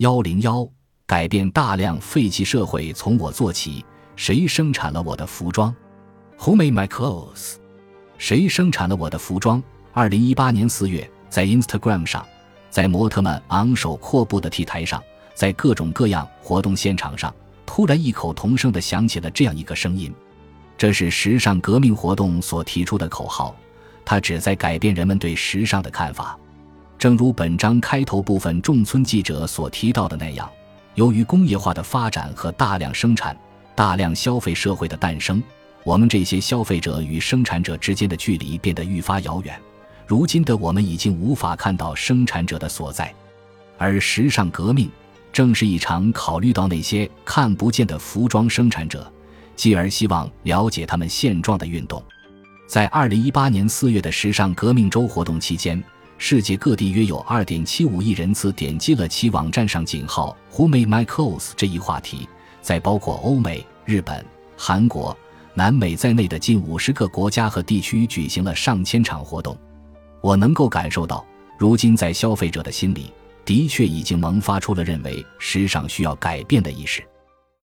幺零幺，改变大量废弃社会从我做起。谁生产了我的服装？Who made my clothes？谁生产了我的服装？二零一八年四月，在 Instagram 上，在模特们昂首阔步的 T 台上，在各种各样活动现场上，突然异口同声的响起了这样一个声音：这是时尚革命活动所提出的口号，它旨在改变人们对时尚的看法。正如本章开头部分众村记者所提到的那样，由于工业化的发展和大量生产、大量消费社会的诞生，我们这些消费者与生产者之间的距离变得愈发遥远。如今的我们已经无法看到生产者的所在，而时尚革命正是一场考虑到那些看不见的服装生产者，继而希望了解他们现状的运动。在二零一八年四月的时尚革命周活动期间。世界各地约有二点七五亿人次点击了其网站上井号 “Who made my clothes” 这一话题，在包括欧美、日本、韩国、南美在内的近五十个国家和地区举行了上千场活动。我能够感受到，如今在消费者的心里，的确已经萌发出了认为时尚需要改变的意识。